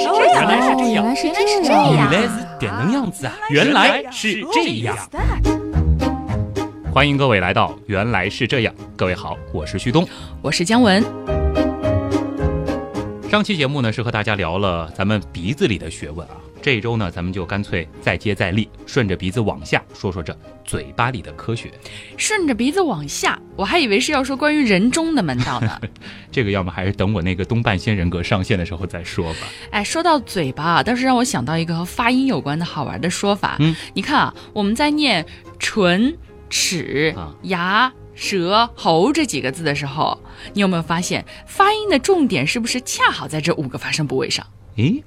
是这样，原来是这样，原来是原来是这样，原来是这样子啊！原来是这样。欢迎各位来到《原来是这样》，各位好，我是旭东。我是姜文。上期节目呢是和大家聊了咱们鼻子里的学问啊，这一周呢咱们就干脆再接再厉，顺着鼻子往下说说这嘴巴里的科学。顺着鼻子往下，我还以为是要说关于人中的门道呢。这个要么还是等我那个东半仙人格上线的时候再说吧。哎，说到嘴巴啊，倒是让我想到一个和发音有关的好玩的说法。嗯，你看啊，我们在念唇、齿啊、牙、舌、喉这几个字的时候，你有没有发现发音的重点是不是恰好在这五个发声部位上？诶，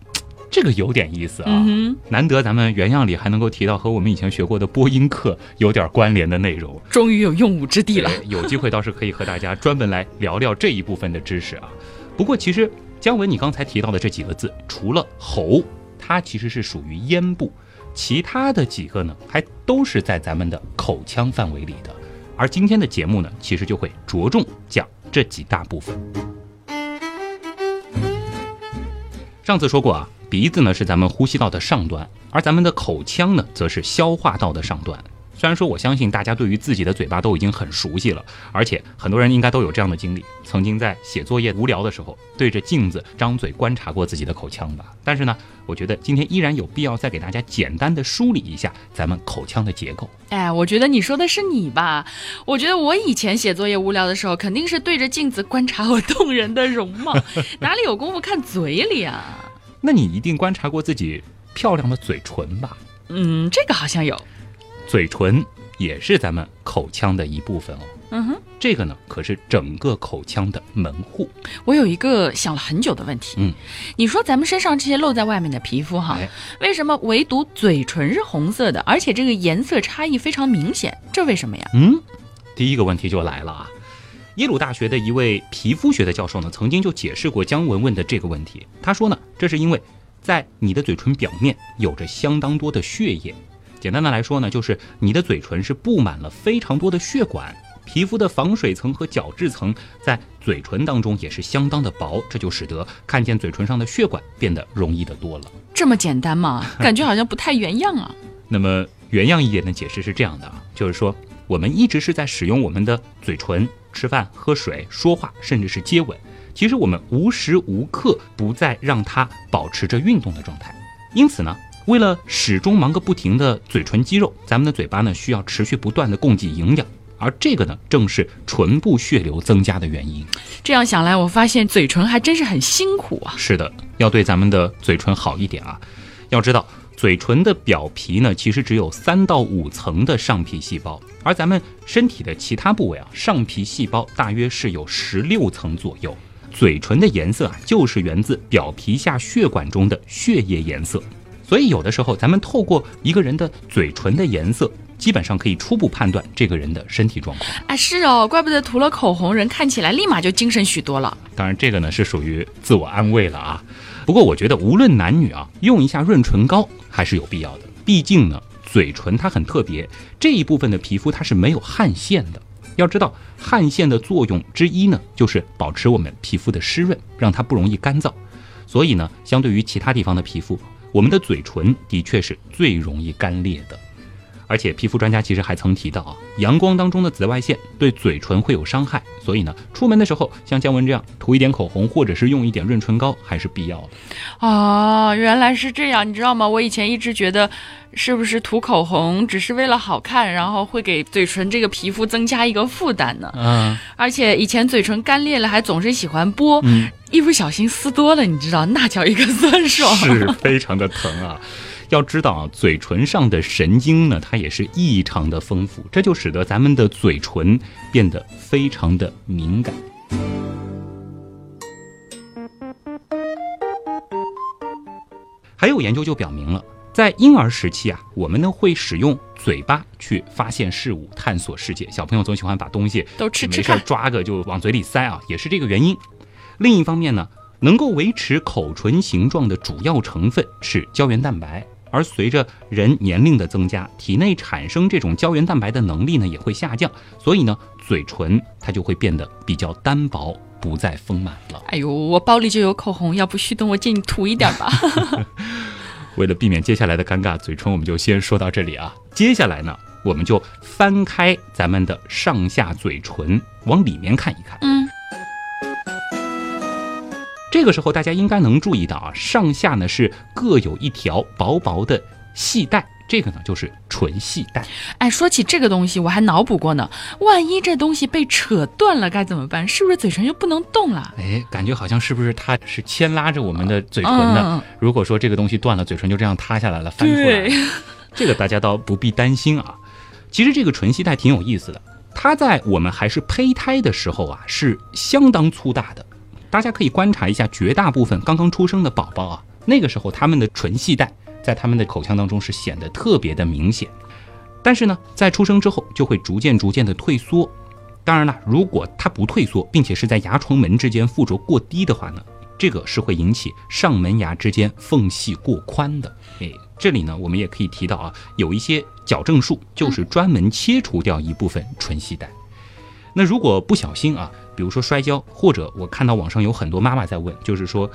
这个有点意思啊。嗯难得咱们原样里还能够提到和我们以前学过的播音课有点关联的内容。终于有用武之地了。有机会倒是可以和大家专门来聊聊这一部分的知识啊。不过其实姜文你刚才提到的这几个字，除了喉，它其实是属于咽部，其他的几个呢，还都是在咱们的口腔范围里的。而今天的节目呢，其实就会着重讲这几大部分。上次说过啊，鼻子呢是咱们呼吸道的上端，而咱们的口腔呢，则是消化道的上端。虽然说我相信大家对于自己的嘴巴都已经很熟悉了，而且很多人应该都有这样的经历，曾经在写作业无聊的时候，对着镜子张嘴观察过自己的口腔吧。但是呢，我觉得今天依然有必要再给大家简单的梳理一下咱们口腔的结构。哎，我觉得你说的是你吧？我觉得我以前写作业无聊的时候，肯定是对着镜子观察我动人的容貌，哪里有功夫看嘴里啊？那你一定观察过自己漂亮的嘴唇吧？嗯，这个好像有。嘴唇也是咱们口腔的一部分哦。嗯哼，这个呢，可是整个口腔的门户。我有一个想了很久的问题。嗯，你说咱们身上这些露在外面的皮肤哈，哎为什么唯独嘴唇是红色的，而且这个颜色差异非常明显？这为什么呀？嗯，第一个问题就来了啊。耶鲁大学的一位皮肤学的教授呢，曾经就解释过姜文问的这个问题。他说呢，这是因为在你的嘴唇表面有着相当多的血液。简单的来说呢，就是你的嘴唇是布满了非常多的血管，皮肤的防水层和角质层在嘴唇当中也是相当的薄，这就使得看见嘴唇上的血管变得容易的多了。这么简单吗？感觉好像不太原样啊。那么原样一点的解释是这样的啊，就是说我们一直是在使用我们的嘴唇吃饭、喝水、说话，甚至是接吻。其实我们无时无刻不在让它保持着运动的状态。因此呢，为了始终忙个不停的嘴唇肌肉，咱们的嘴巴呢需要持续不断的供给营养，而这个呢正是唇部血流增加的原因。这样想来，我发现嘴唇还真是很辛苦啊。是的，要对咱们的嘴唇好一点啊。要知道，嘴唇的表皮呢，其实只有三到五层的上皮细胞，而咱们身体的其他部位啊，上皮细胞大约是有十六层左右。嘴唇的颜色啊，就是源自表皮下血管中的血液颜色。所以有的时候，咱们透过一个人的嘴唇的颜色，基本上可以初步判断这个人的身体状况。啊，是哦，怪不得涂了口红，人看起来立马就精神许多了。当然，这个呢是属于自我安慰了啊。不过我觉得无论男女啊，用一下润唇膏还是有必要的。毕竟呢，嘴唇它很特别，这一部分的皮肤它是没有汗腺的。要知道，汗腺的作用之一呢，就是保持我们皮肤的湿润，让它不容易干燥。所以呢，相对于其他地方的皮肤，我们的嘴唇的确是最容易干裂的。而且皮肤专家其实还曾提到啊，阳光当中的紫外线对嘴唇会有伤害，所以呢，出门的时候像姜文这样涂一点口红，或者是用一点润唇膏还是必要的。哦，原来是这样，你知道吗？我以前一直觉得，是不是涂口红只是为了好看，然后会给嘴唇这个皮肤增加一个负担呢？嗯，而且以前嘴唇干裂了，还总是喜欢剥，嗯一不小心撕多了，你知道，那叫一个酸爽。是非常的疼啊。要知道啊，嘴唇上的神经呢，它也是异常的丰富，这就使得咱们的嘴唇变得非常的敏感。还有研究就表明了，在婴儿时期啊，我们呢会使用嘴巴去发现事物、探索世界。小朋友总喜欢把东西都吃吃没事。抓个就往嘴里塞啊，也是这个原因。另一方面呢，能够维持口唇形状的主要成分是胶原蛋白，而随着人年龄的增加，体内产生这种胶原蛋白的能力呢也会下降，所以呢，嘴唇它就会变得比较单薄，不再丰满了。哎呦，我包里就有口红，要不旭东我借你涂一点吧。为了避免接下来的尴尬，嘴唇我们就先说到这里啊。接下来呢，我们就翻开咱们的上下嘴唇，往里面看一看。嗯，这个时候大家应该能注意到啊，上下呢是各有一条薄薄的细带，这个呢就是唇系带。哎，说起这个东西，我还脑补过呢。万一这东西被扯断了该怎么办？是不是嘴唇就不能动了？哎，感觉好像是不是它是牵拉着我们的嘴唇的？嗯如果说这个东西断了，嘴唇就这样塌下来了，翻出来 这个大家倒不必担心啊。其实这个唇系带挺有意思的，它在我们还是胚胎的时候啊，是相当粗大的。大家可以观察一下，绝大部分刚刚出生的宝宝啊，那个时候他们的唇系带在他们的口腔当中是显得特别的明显。但是呢，在出生之后就会逐渐逐渐的退缩。当然了，如果它不退缩，并且是在牙床门之间附着过低的话呢，这个是会引起上门牙之间缝隙过宽的。哎，这里呢，我们也可以提到啊，有一些矫正术就是专门切除掉一部分唇系带。那如果不小心啊，比如说摔跤，或者我看到网上有很多妈妈在问，就是说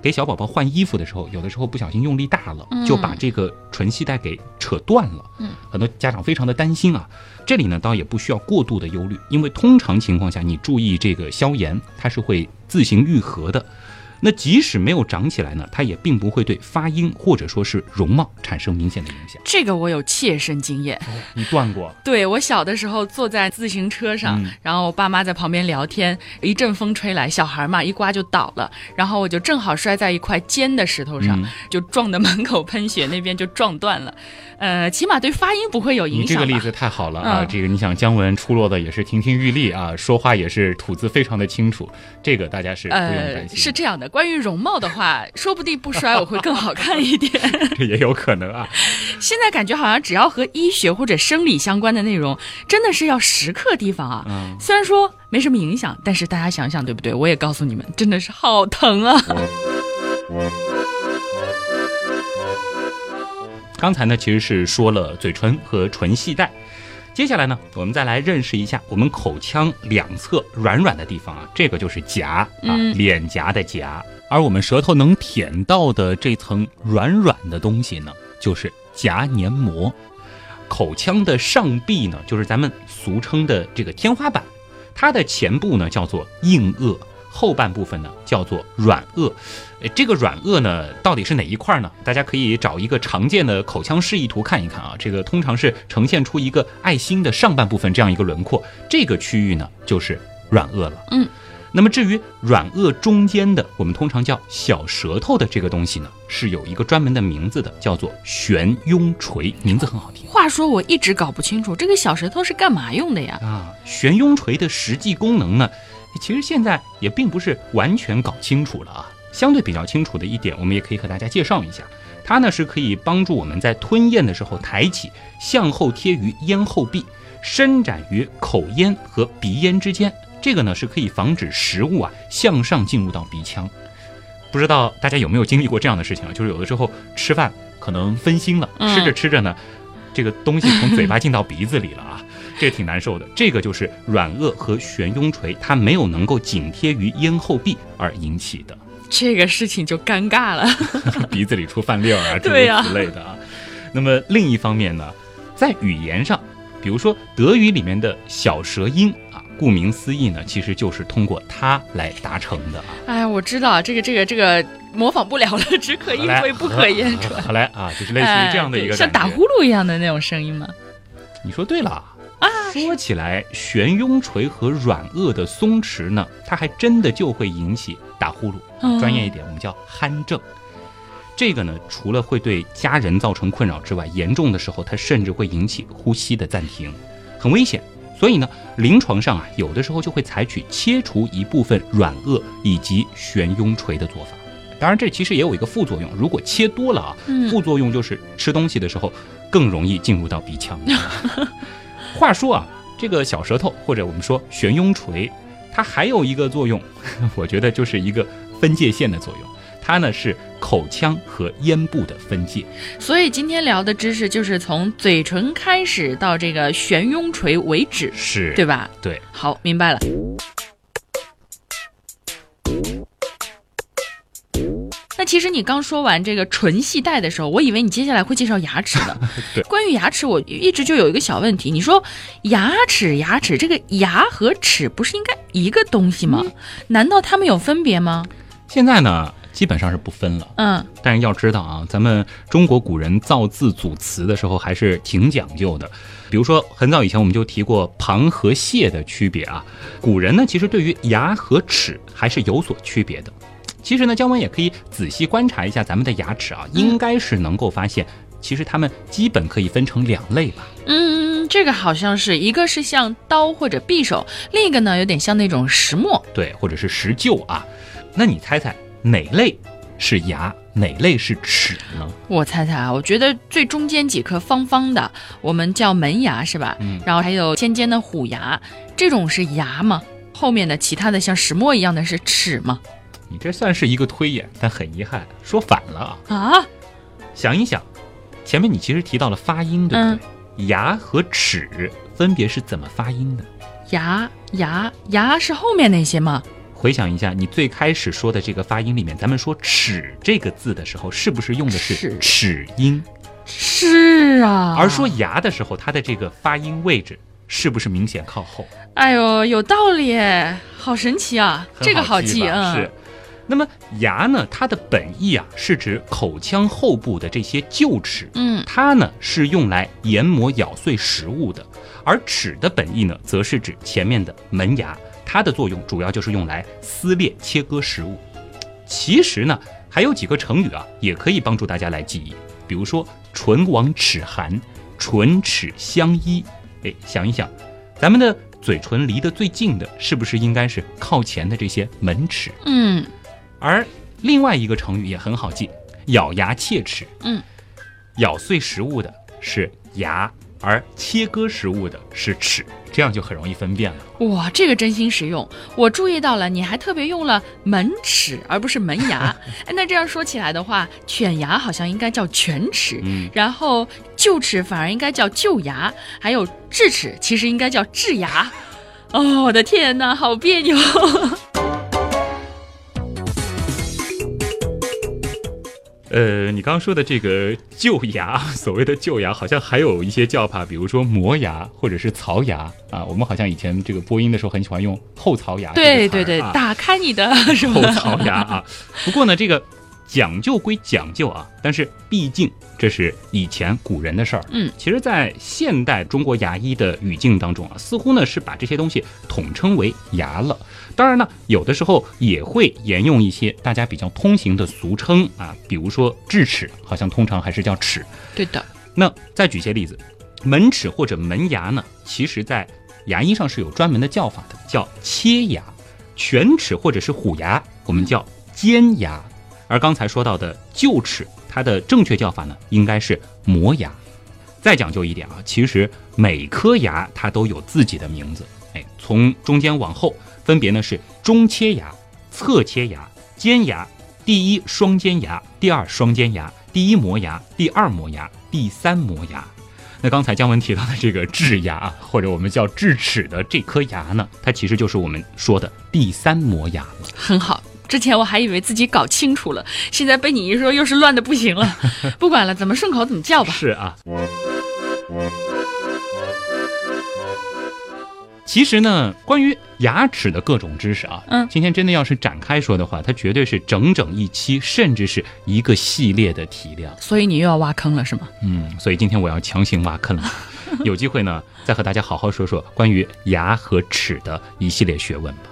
给小宝宝换衣服的时候，有的时候不小心用力大了，就把这个唇系带给扯断了。嗯，很多家长非常的担心啊。这里呢，倒也不需要过度的忧虑，因为通常情况下，你注意这个消炎，它是会自行愈合的。那即使没有长起来呢，它也并不会对发音或者说是容貌产生明显的影响。这个我有切身经验。你断过？对我小的时候坐在自行车上，嗯然后我爸妈在旁边聊天，一阵风吹来，小孩嘛一刮就倒了，然后我就正好摔在一块尖的石头上，嗯就撞得 满口喷血，那边就撞断了。呃，起码对发音不会有影响。你这个例子太好了啊！嗯这个你想姜文出落的也是亭亭玉立啊，说话也是吐字非常的清楚，这个大家是不用呃担，心。是这样的，关于容貌的话，说不定不摔我会更好看一点。这也有可能啊。现在感觉好像只要和医学或者生理相关的内容，真的是要时刻提防啊。嗯，虽然说没什么影响，但是大家想想对不对？我也告诉你们，真的是好疼啊！刚才呢其实是说了嘴唇和唇系带，接下来呢我们再来认识一下我们口腔两侧软软的地方啊，这个就是颊啊，嗯。脸颊的颊，而我们舌头能舔到的这层软软的东西呢，就是颊黏膜。口腔的上壁呢，就是咱们俗称的这个天花板，它的前部呢叫做硬腭，后半部分呢叫做软腭。呃这个软腭呢，到底是哪一块呢？大家可以找一个常见的口腔示意图看一看啊。这个通常是呈现出一个爱心的上半部分这样一个轮廓，这个区域呢就是软腭了。嗯。那么至于软腭中间的，我们通常叫小舌头的这个东西呢，是有一个专门的名字的，叫做悬雍垂，名字很好听。话说我一直搞不清楚这个小舌头是干嘛用的呀？啊，悬雍垂的实际功能呢，其实现在也并不是完全搞清楚了啊。相对比较清楚的一点，我们也可以和大家介绍一下，它呢是可以帮助我们在吞咽的时候抬起，向后贴于咽后壁，伸展于口咽和鼻咽之间。这个呢是可以防止食物啊向上进入到鼻腔。不知道大家有没有经历过这样的事情啊？就是有的时候吃饭可能分心了，嗯吃着吃着呢，这个东西从嘴巴进到鼻子里了啊，这挺难受的。这个就是软腭和悬雍垂它没有能够紧贴于咽后壁而引起的，这个事情就尴尬了。鼻子里出饭粒儿啊，诸如此类的啊。那么另一方面呢，在语言上，比如说德语里面的小舌音啊，顾名思义呢，其实就是通过它来达成的啊。哎，我知道这个这个这个模仿不了了，只可意会不可言传。好来啊，就是类似于这样的一个哎像打呼噜一样的那种声音吗？你说对了啊！说起来，悬雍垂和软腭的松弛呢，它还真的就会引起打呼噜。嗯专业一点，我们叫鼾症。这个呢，除了会对家人造成困扰之外，严重的时候，它甚至会引起呼吸的暂停，很危险。所以呢，临床上啊，有的时候就会采取切除一部分软腭以及悬雍垂的做法。当然，这其实也有一个副作用，如果切多了啊，嗯副作用就是吃东西的时候更容易进入到鼻腔。话说啊，这个小舌头或者我们说悬雍垂，它还有一个作用，我觉得就是一个分界线的作用。它呢是口腔和咽部的分界。所以今天聊的知识就是从嘴唇开始到这个悬雍垂为止，是对吧？对，好，明白了。其实你刚说完这个唇系带的时候，我以为你接下来会介绍牙齿呢。对关于牙齿，我一直就有一个小问题。你说牙齿，牙齿，这个牙和齿不是应该一个东西吗？难道它们有分别吗？现在呢基本上是不分了。嗯，但是要知道啊，咱们中国古人造字组词的时候还是挺讲究的。比如说，很早以前我们就提过旁和谢的区别啊。古人呢，其实对于牙和齿还是有所区别的。其实呢，姜文也可以仔细观察一下咱们的牙齿啊，应该是能够发现，其实它们基本可以分成两类吧。嗯，这个好像是一个是像刀或者匕首，另一个呢有点像那种石磨。对，或者是石臼啊。那你猜猜哪类是牙，哪类是齿呢？我猜猜啊，我觉得最中间几颗方方的，我们叫门牙是吧？嗯然后还有尖尖的虎牙，这种是牙吗？后面的其他的像石磨一样的是齿吗？你这算是一个推演，但很遗憾说反了啊。啊，想一想，前面你其实提到了发音，对不对？牙和齿分别是怎么发音的？牙牙牙是后面那些吗？回想一下，你最开始说的这个发音里面，咱们说“齿”这个字的时候，是不是用的是齿齿音？是啊，而说牙的时候，它的这个发音位置是不是明显靠后？哎呦，有道理，好神奇啊，这个好记，吧嗯，是。那么牙呢，它的本意啊，是指口腔后部的这些臼齿，嗯它呢是用来研磨咬碎食物的，而齿的本意呢，则是指前面的门牙，它的作用主要就是用来撕裂、切割食物。其实呢，还有几个成语啊，也可以帮助大家来记忆，比如说“唇亡齿寒”“唇齿相依”。哎，想一想，咱们的嘴唇离得最近的，是不是应该是靠前的这些门齿？嗯而另外一个成语也很好记，咬牙切齿。嗯，咬碎食物的是牙，而切割食物的是齿，这样就很容易分辨了。哇，这个真心实用，我注意到了，你还特别用了门齿而不是门牙。哎，那这样说起来的话，犬牙好像应该叫犬齿，嗯，然后臼齿反而应该叫臼牙，还有智齿其实应该叫智牙。哦，我的天哪，好别扭。呃，你刚刚说的这个旧牙，所谓的旧牙，好像还有一些叫法，比如说磨牙或者是槽牙啊。我们好像以前这个播音的时候很喜欢用后槽牙这对对对，打开你的是后？槽牙啊。不过呢，这个讲究归讲究啊，但是毕竟这是以前古人的事儿。嗯，其实，在现代中国牙医的语境当中啊，似乎呢是把这些东西统称为牙了。当然呢，有的时候也会沿用一些大家比较通行的俗称啊，比如说智齿，好像通常还是叫齿。对的，那再举些例子，门齿或者门牙呢，其实在牙医上是有专门的叫法的，叫切牙；犬齿或者是虎牙，我们叫尖牙。而刚才说到的臼齿，它的正确叫法呢，应该是磨牙。再讲究一点啊，其实每颗牙它都有自己的名字，哎，从中间往后，分别呢是中切牙、侧切牙、尖牙、第一双尖牙、第二双尖牙、第一磨牙、第二磨牙、第三磨牙。那刚才姜文提到的这个智牙啊，或者我们叫智齿的这颗牙呢，它其实就是我们说的第三磨牙了。很好。之前我还以为自己搞清楚了，现在被你一说，又是乱的不行了。不管了，怎么顺口怎么叫吧。是啊。其实呢，关于牙齿的各种知识啊，嗯今天真的要是展开说的话，它绝对是整整一期，甚至是一个系列的体量。所以你又要挖坑了是吗？嗯，所以今天我要强行挖坑了。有机会呢，再和大家好好说说关于牙和齿的一系列学问吧。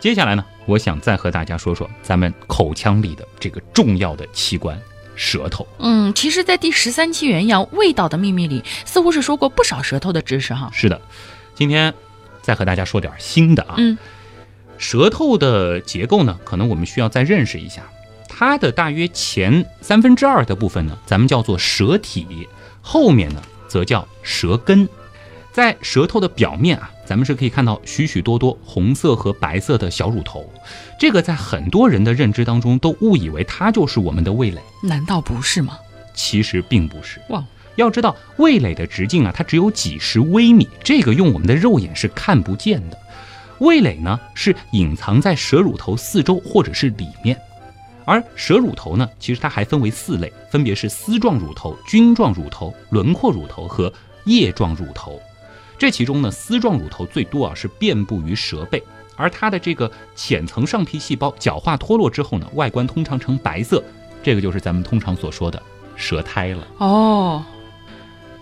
接下来呢，我想再和大家说说咱们口腔里的这个重要的器官——舌头。嗯，其实，在第十三期《原阳味道的秘密》里，似乎是说过不少舌头的知识哈。是的，今天再和大家说点新的啊。嗯，舌头的结构呢，可能我们需要再认识一下。它的大约前三分之二的部分呢，咱们叫做舌体，后面呢则叫舌根。在舌头的表面啊，咱们是可以看到许许多多红色和白色的小乳头，这个在很多人的认知当中都误以为它就是我们的味蕾，难道不是吗？其实并不是。哇，要知道味蕾的直径啊，它只有几十微米，这个用我们的肉眼是看不见的。味蕾呢是隐藏在舌乳头四周或者是里面，而舌乳头呢，其实它还分为四类，分别是丝状乳头、菌状乳头、轮廓乳头和叶状乳头。这其中呢，丝状乳头最多啊是遍布于舌背，而它的这个浅层上皮细胞角化脱落之后呢，外观通常呈白色，这个就是咱们通常所说的舌苔了。哦，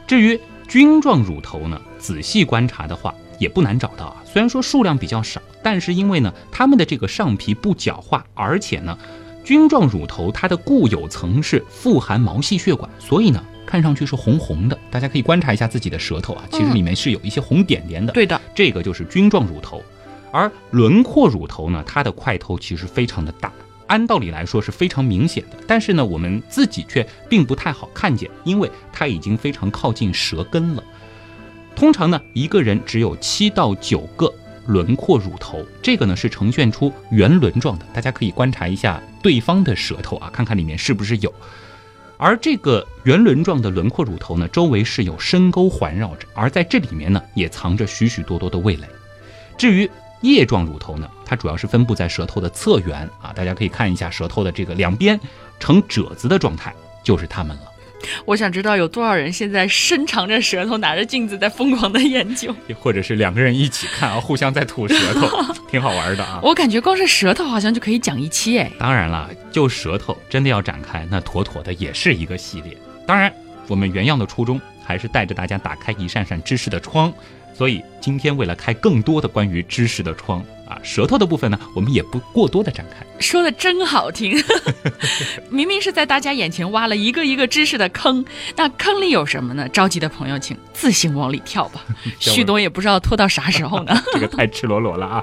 至于菌状乳头呢，仔细观察的话。也不难找到啊，虽然说数量比较少，但是因为呢，它们的这个上皮不角化，而且呢，菌状乳头它的固有层是富含毛细血管，所以呢，看上去是红红的。大家可以观察一下自己的舌头啊，其实里面是有一些红点点的。对的，这个就是菌状乳头。而轮廓乳头呢，它的块头其实非常的大，按道理来说是非常明显的，但是呢，我们自己却并不太好看见，因为它已经非常靠近舌根了。通常呢，一个人只有七到九个轮廓乳头，这个呢是呈现出圆轮状的。大家可以观察一下对方的舌头啊，看看里面是不是有。而这个圆轮状的轮廓乳头呢，周围是有深沟环绕着，而在这里面呢，也藏着许许多多的味蕾。至于叶状乳头呢，它主要是分布在舌头的侧缘啊，大家可以看一下舌头的这个两边呈褶子的状态，就是它们了。我想知道有多少人现在伸长着舌头，拿着镜子在疯狂的研究，或者是两个人一起看啊，互相在吐舌头，挺好玩的啊。我感觉光是舌头好像就可以讲一期哎。当然了，就舌头真的要展开，那妥妥的也是一个系列。当然，我们原样的初衷还是带着大家打开一扇扇知识的窗。所以今天为了开更多的关于知识的窗啊，舌头的部分呢，我们也不过多的展开。说的真好听，明明是在大家眼前挖了一个一个知识的坑，那坑里有什么呢？着急的朋友请自行往里跳吧，旭东也不知道拖到啥时候呢。这个太赤裸裸了啊。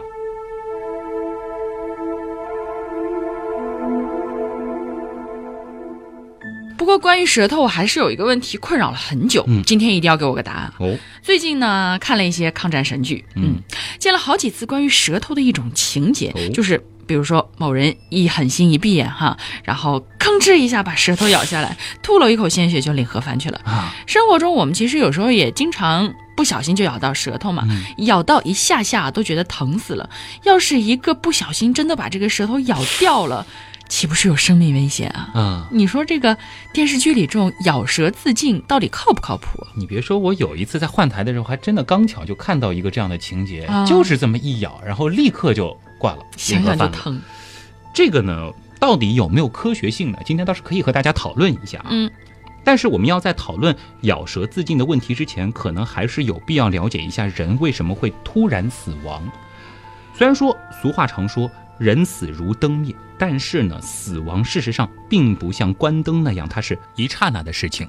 不过，关于舌头，我还是有一个问题困扰了很久。嗯，今天一定要给我个答案哦。最近呢，看了一些抗战神剧，嗯，见了好几次关于舌头的一种情节，就是比如说某人一狠心一闭眼哈，然后吭哧一下把舌头咬下来，吐了一口鲜血就领盒饭去了。啊，生活中我们其实有时候也经常不小心就咬到舌头嘛，咬到一下下都觉得疼死了。要是一个不小心真的把这个舌头咬掉了。岂不是有生命危险啊？嗯，你说这个电视剧里这种咬舌自尽到底靠不靠谱？你别说，我有一次在换台的时候，还真的刚巧就看到一个这样的情节，就是这么一咬，然后立刻就挂了，想想就疼。这个呢，到底有没有科学性呢？今天倒是可以和大家讨论一下啊。嗯，但是我们要在讨论咬舌自尽的问题之前，可能还是有必要了解一下人为什么会突然死亡。虽然说俗话常说。人死如灯灭，但是呢，死亡事实上并不像关灯那样，它是一刹那的事情。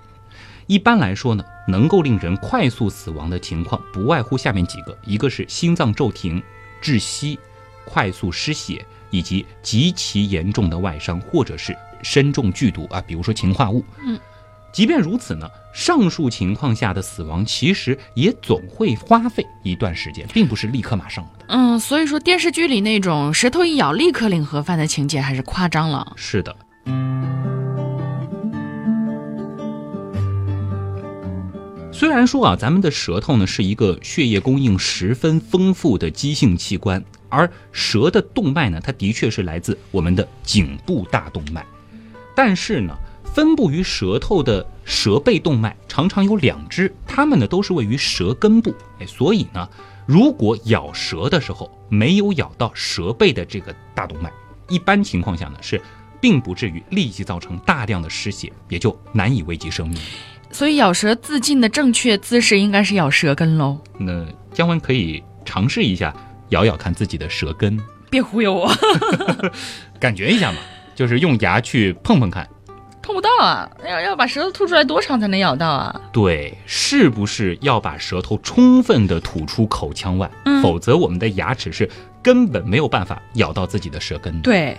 一般来说呢，能够令人快速死亡的情况，不外乎下面几个：一个是心脏骤停、窒息、快速失血，以及极其严重的外伤，或者是身中剧毒啊，比如说氰化物。嗯。即便如此呢，上述情况下的死亡其实也总会花费一段时间，并不是立刻马上的。嗯，所以说电视剧里那种舌头一咬立刻领盒饭的情节还是夸张了。是的。虽然说啊，咱们的舌头呢是一个血液供应十分丰富的肌性器官，而舌的动脉呢，它的确是来自我们的颈部大动脉，但是呢。分布于舌头的舌背动脉常常有两支，它们呢都是位于舌根部。哎，所以呢，如果咬舌的时候没有咬到舌背的这个大动脉，一般情况下呢是并不至于立即造成大量的失血，也就难以危及生命。所以咬舌自尽的正确姿势应该是咬舌根喽。那姜文可以尝试一下咬咬看自己的舌根，别忽悠我，感觉一下嘛，就是用牙去碰碰看。碰不到啊！要要把舌头吐出来多长才能咬到啊？对，是不是要把舌头充分的吐出口腔外？嗯，否则我们的牙齿是根本没有办法咬到自己的舌根的。对，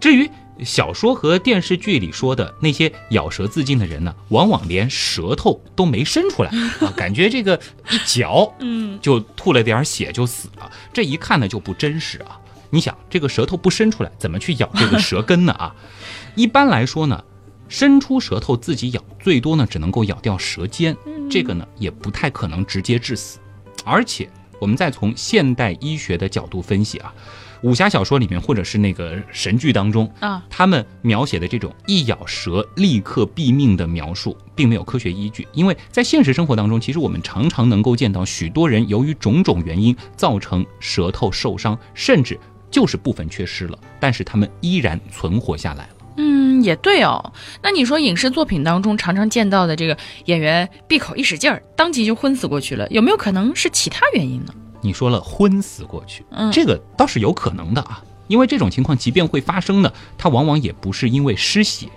至于小说和电视剧里说的那些咬舌自尽的人呢，往往连舌头都没伸出来 啊，感觉这个一嚼，嗯，就吐了点血就死了。这一看呢就不真实啊。你想，这个舌头不伸出来，怎么去咬这个舌根呢？啊，一般来说呢，伸出舌头自己咬，最多呢只能够咬掉舌尖，这个呢也不太可能直接致死。而且，我们再从现代医学的角度分析啊。武侠小说里面，或者是那个神剧当中啊，他们描写的这种一咬舌立刻毙命的描述，并没有科学依据。因为在现实生活当中，其实我们常常能够见到许多人由于种种原因造成舌头受伤，甚至就是部分缺失了，但是他们依然存活下来了。嗯，也对哦。那你说影视作品当中常常见到的这个演员闭口一使劲儿，当即就昏死过去了，有没有可能是其他原因呢？你说了昏死过去，嗯，这个倒是有可能的啊，因为这种情况即便会发生呢，它往往也不是因为失血，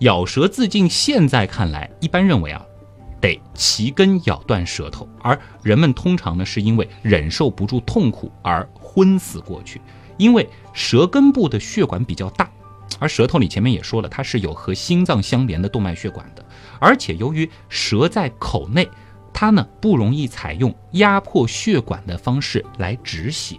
咬舌自尽。现在看来，一般认为啊，得齐根咬断舌头，而人们通常呢是因为忍受不住痛苦而昏死过去，因为舌根部的血管比较大，而舌头里前面也说了，它是有和心脏相连的动脉血管的，而且由于舌在口内。它呢不容易采用压迫血管的方式来止血，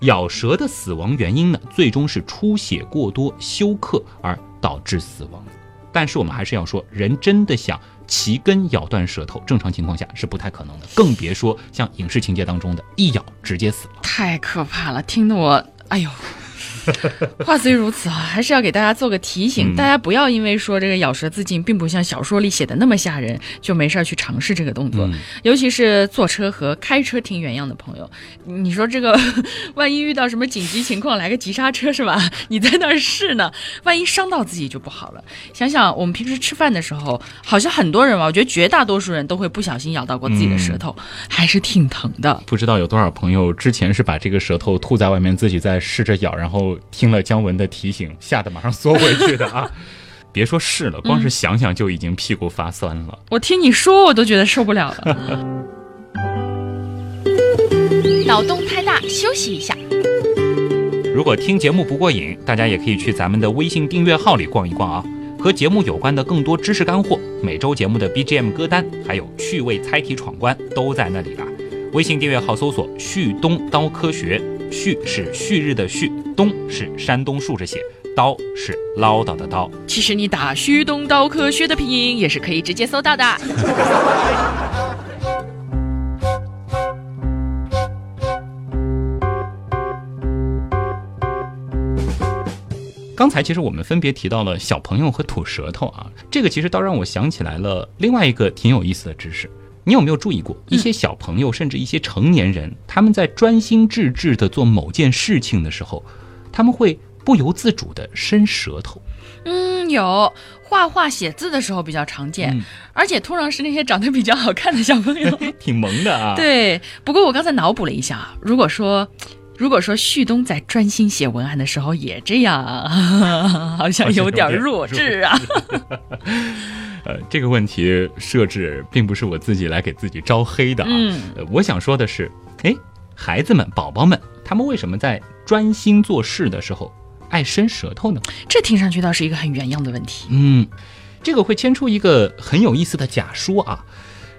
咬舌的死亡原因呢，最终是出血过多休克而导致死亡。但是我们还是要说，人真的想齐根咬断舌头，正常情况下是不太可能的，更别说像影视情节当中的一咬直接死了，太可怕了，听得我哎呦。话虽如此啊，还是要给大家做个提醒，大家不要因为说这个咬舌自尽并不像小说里写的那么吓人，就没事儿去尝试这个动作。尤其是坐车和开车听原样的朋友，你说这个万一遇到什么紧急情况，来个急刹车是吧？你在那儿试呢，万一伤到自己就不好了。想想我们平时吃饭的时候，好像很多人吧，我觉得绝大多数人都会不小心咬到过自己的舌头，还是挺疼的。不知道有多少朋友之前是把这个舌头吐在外面，自己在试着咬，然后。听了姜文的提醒，吓得马上缩回去的啊！别说试了，光是想想就已经屁股发酸了。我听你说，我都觉得受不了了。脑洞太大，休息一下。如果听节目不过瘾，大家也可以去咱们的微信订阅号里逛一逛啊，和节目有关的更多知识干货、每周节目的 BGM 歌单，还有趣味猜题闯关都在那里了。微信订阅号搜索“旭东刀科学”。旭是旭日的旭，东是山东竖着写，刀是唠叨的刀。其实你打旭东刀科学的拼音也是可以直接搜到的。刚才其实我们分别提到了小朋友和吐舌头啊，这个其实倒让我想起来了另外一个挺有意思的知识。你有没有注意过，一些小朋友甚至一些成年人，他们在专心致志地做某件事情的时候，他们会不由自主地伸舌头。嗯，有画画写字的时候比较常见，而且通常是那些长得比较好看的小朋友，挺萌的啊。对，不过我刚才脑补了一下，如果说，如果说旭东在专心写文案的时候也这样，好像有点弱智啊。呃，这个问题设置并不是我自己来给自己招黑的啊。嗯，我想说的是，哎，孩子们、宝宝们，他们为什么在专心做事的时候爱伸舌头呢？这听上去倒是一个很原样的问题。嗯，这个会牵出一个很有意思的假说啊。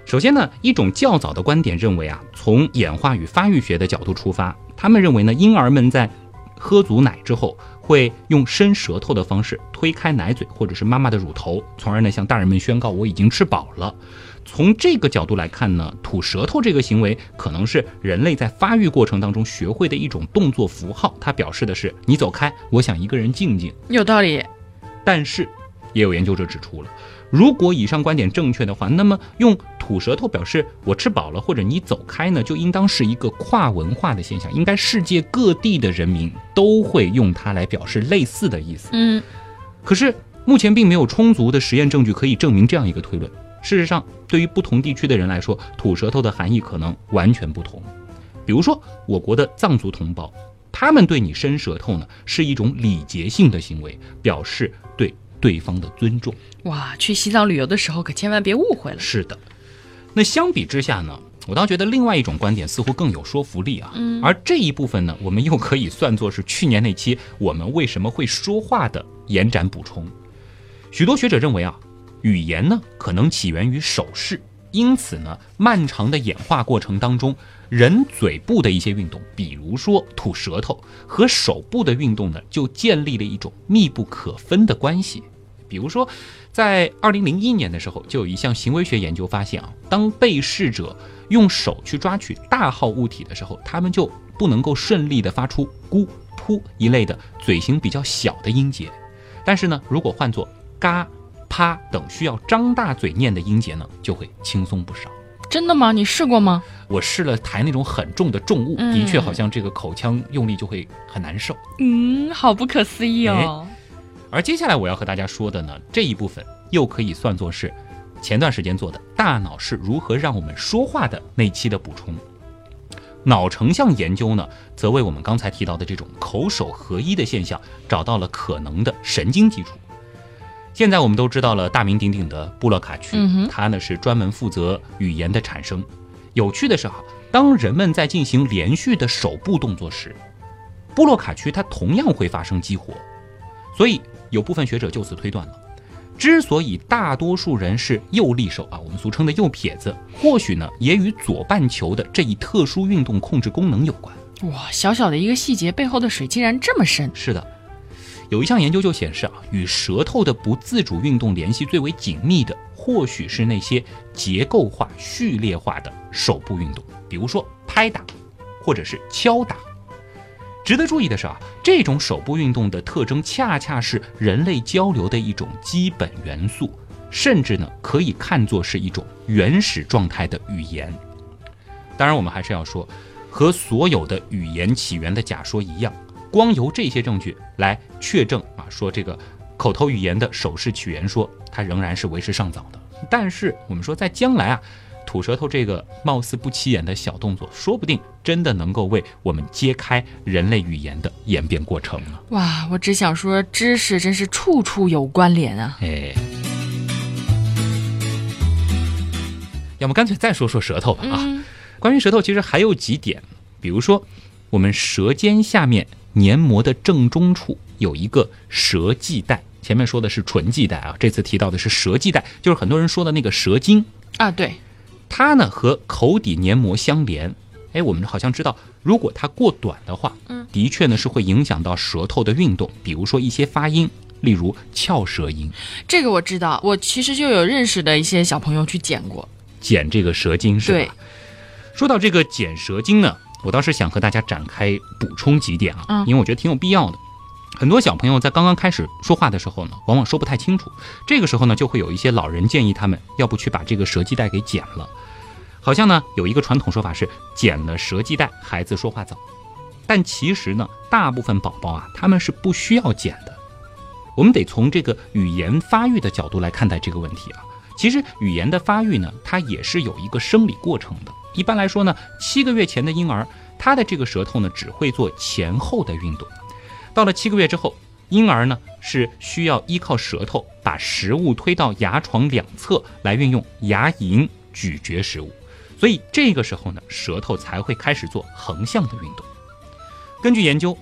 首先呢，一种较早的观点认为啊，从演化与发育学的角度出发，他们认为呢，婴儿们在喝足奶之后。会用伸舌头的方式推开奶嘴或者是妈妈的乳头，从而呢向大人们宣告我已经吃饱了。从这个角度来看呢，吐舌头这个行为可能是人类在发育过程当中学会的一种动作符号，它表示的是你走开，我想一个人静静。有道理，但是也有研究者指出了。如果以上观点正确的话，那么用吐舌头表示我吃饱了或者你走开呢，就应当是一个跨文化的现象，应该世界各地的人民都会用它来表示类似的意思。嗯，可是目前并没有充足的实验证据可以证明这样一个推论。事实上，对于不同地区的人来说，吐舌头的含义可能完全不同。比如说，我国的藏族同胞，他们对你伸舌头呢，是一种礼节性的行为，表示对。对方的尊重哇，去西藏旅游的时候可千万别误会了。是的，那相比之下呢，我倒觉得另外一种观点似乎更有说服力啊。嗯而这一部分呢，我们又可以算作是去年那期我们为什么会说话的延展补充。许多学者认为啊，语言呢可能起源于手势，因此呢，漫长的演化过程当中，人嘴部的一些运动，比如说吐舌头和手部的运动呢，就建立了一种密不可分的关系。比如说，在二零零一年的时候，就有一项行为学研究发现啊，当被试者用手去抓取大号物体的时候，他们就不能够顺利的发出咕、噗一类的嘴型比较小的音节。但是呢，如果换作嘎、啪等需要张大嘴念的音节呢，就会轻松不少。真的吗？你试过吗？我试了抬那种很重的重物，嗯的确好像这个口腔用力就会很难受。嗯，好不可思议哦。而接下来我要和大家说的呢，这一部分又可以算作是前段时间做的“大脑是如何让我们说话的”那期的补充。脑成像研究呢，则为我们刚才提到的这种口手合一的现象找到了可能的神经基础。现在我们都知道了大名鼎鼎的布洛卡区，嗯它呢是专门负责语言的产生。有趣的是哈，当人们在进行连续的手部动作时，布洛卡区它同样会发生激活。所以有部分学者就此推断了，之所以大多数人是右利手啊，我们俗称的右撇子，或许呢也与左半球的这一特殊运动控制功能有关。哇，小小的一个细节背后的水竟然这么深。是的，有一项研究就显示啊，与舌头的不自主运动联系最为紧密的，或许是那些结构化、序列化的手部运动，比如说拍打，或者是敲打。值得注意的是啊，这种手部运动的特征恰恰是人类交流的一种基本元素，甚至呢可以看作是一种原始状态的语言。当然，我们还是要说，和所有的语言起源的假说一样，光由这些证据来确证啊，说这个口头语言的手势起源说，它仍然是为时尚早的。但是我们说，在将来啊，吐舌头这个貌似不起眼的小动作，说不定真的能够为我们揭开人类语言的演变过程呢。哇，我只想说，知识真是处处有关联啊。哎，要么干脆再说说舌头吧啊。嗯，关于舌头，其实还有几点，比如说，我们舌尖下面黏膜的正中处有一个舌系带，前面说的是唇系带啊，这次提到的是舌系带，就是很多人说的那个舌筋，啊，对，它呢和口底黏膜相连。哎，我们好像知道，如果它过短的话，嗯，的确呢是会影响到舌头的运动，比如说一些发音，例如翘舌音。这个我知道，我其实就有认识的一些小朋友去剪过。剪这个舌筋是对吧？说到这个剪舌筋呢，我倒是想和大家展开补充几点啊，嗯因为我觉得挺有必要的。很多小朋友在刚刚开始说话的时候呢，往往说不太清楚，这个时候呢，就会有一些老人建议他们，要不去把这个舌系带给剪了。好像呢有一个传统说法是剪了舌系带，孩子说话早。但其实呢，大部分宝宝啊，他们是不需要剪的。我们得从这个语言发育的角度来看待这个问题啊。其实语言的发育呢，它也是有一个生理过程的。一般来说呢，七个月前的婴儿，他的这个舌头呢只会做前后的运动。到了七个月之后，婴儿呢是需要依靠舌头把食物推到牙床两侧来运用牙龈咀嚼食物，所以这个时候呢，舌头才会开始做横向的运动。根据研究，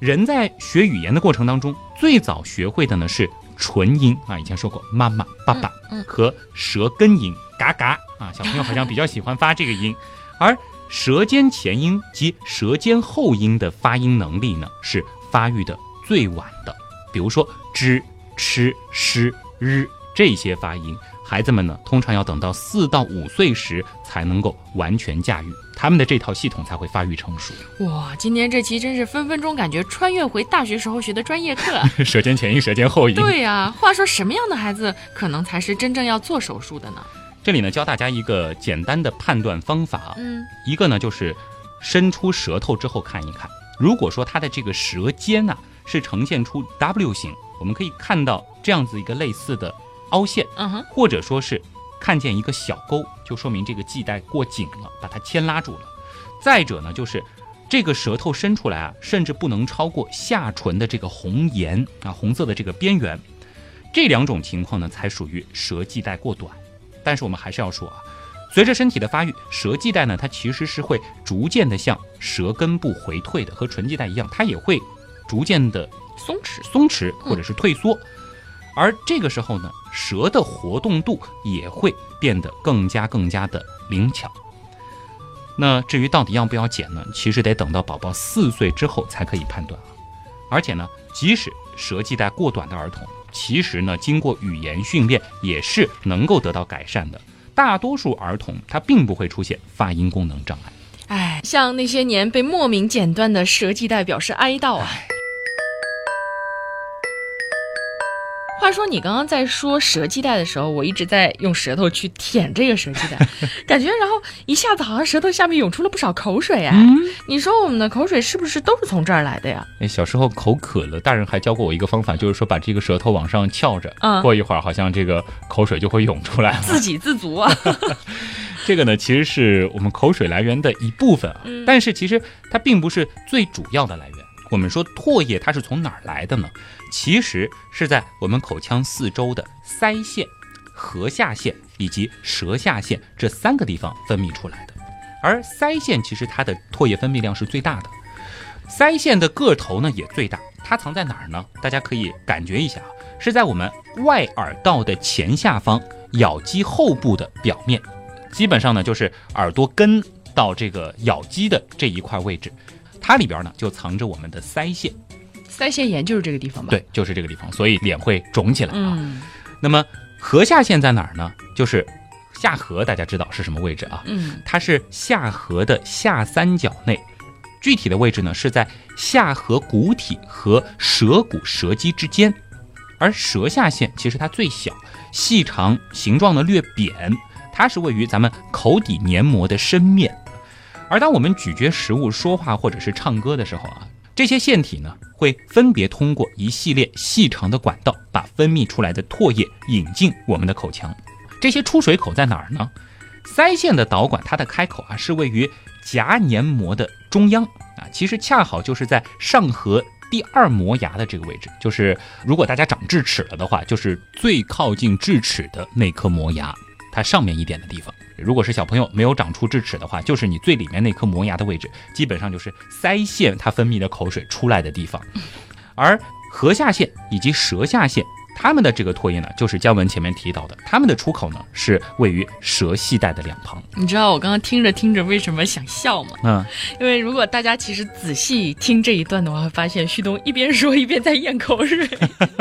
人在学语言的过程当中，最早学会的呢是唇音啊，以前说过妈妈、爸爸和舌根音嘎嘎。啊，小朋友好像比较喜欢发这个音，而舌尖前音及舌尖后音的发音能力呢是发育的最晚的，比如说知、吃、诗、日这些发音，孩子们呢通常要等到四到五岁时才能够完全驾驭，他们的这套系统才会发育成熟。哇，今天这期真是分分钟感觉穿越回大学时候学的专业课啊。舌尖前音、舌尖后音。对呀、话说什么样的孩子可能才是真正要做手术的呢？这里呢教大家一个简单的判断方法啊，嗯，一个呢就是伸出舌头之后看一看，如果说它的这个舌尖呐、是呈现出 W 型，我们可以看到这样子一个类似的凹陷，嗯哼，或者说是看见一个小沟，就说明这个系带过紧了，把它牵拉住了。再者呢，就是这个舌头伸出来啊，甚至不能超过下唇的这个红沿啊，红色的这个边缘。这两种情况呢，才属于舌系带过短。但是我们还是要说啊，随着身体的发育，舌系带呢，它其实是会逐渐的向舌根部回退的，和唇系带一样，它也会逐渐的松弛，松弛或者是退缩。而这个时候呢，舌的活动度也会变得更加更加的灵巧。那至于到底要不要剪呢？其实得等到宝宝四岁之后才可以判断啊。而且呢，即使舌系带过短的儿童，其实呢，经过语言训练也是能够得到改善的。大多数儿童他并不会出现发音功能障碍。哎，像那些年被莫名剪断的舌系带表示哀悼啊！话说你刚刚在说舌系带的时候，我一直在用舌头去舔这个舌系带，感觉然后一下子好像舌头下面涌出了不少口水哎。你说我们的口水是不是都是从这儿来的呀？哎，小时候口渴了，大人还教过我一个方法，就是说把这个舌头往上翘着，嗯过一会儿好像这个口水就会涌出来了，自给自足啊。这个呢，其实是我们口水来源的一部分啊，但是其实它并不是最主要的来源。我们说唾液它是从哪儿来的呢？其实是在我们口腔四周的腮腺、颌下腺以及舌下腺这三个地方分泌出来的。而腮腺其实它的唾液分泌量是最大的，腮腺的个头呢也最大。它藏在哪儿呢？大家可以感觉一下啊，是在我们外耳道的前下方咬肌后部的表面，基本上呢就是耳朵根到这个咬肌的这一块位置。它里边呢就藏着我们的腮腺，腮腺炎就是这个地方吧？对，就是这个地方，所以脸会肿起来啊。那么颌下腺在哪儿呢？就是下颌，大家知道是什么位置啊？嗯，它是下颌的下三角内，具体的位置呢是在下颌骨体和舌骨舌肌之间。而舌下腺其实它最小，细长，形状呢略扁，它是位于咱们口底黏膜的深面。而当我们咀嚼食物、说话或者是唱歌的时候啊，这些腺体呢会分别通过一系列细长的管道，把分泌出来的唾液引进我们的口腔。这些出水口在哪儿呢？腮腺的导管，它的开口啊是位于颊黏膜的中央啊，其实恰好就是在上颌第二磨牙的这个位置，就是如果大家长智齿了的话，就是最靠近智齿的那颗磨牙，它上面一点的地方。如果是小朋友没有长出智齿的话，就是你最里面那颗磨牙的位置，基本上就是腮腺它分泌的口水出来的地方，而颌下腺以及舌下腺。它们的这个唾液呢，就是姜文前面提到的，他们的出口呢是位于舌系带的两旁。你知道我刚刚听着听着为什么想笑吗？嗯，因为如果大家其实仔细听这一段的话，会发现旭东一边说一边在咽口水，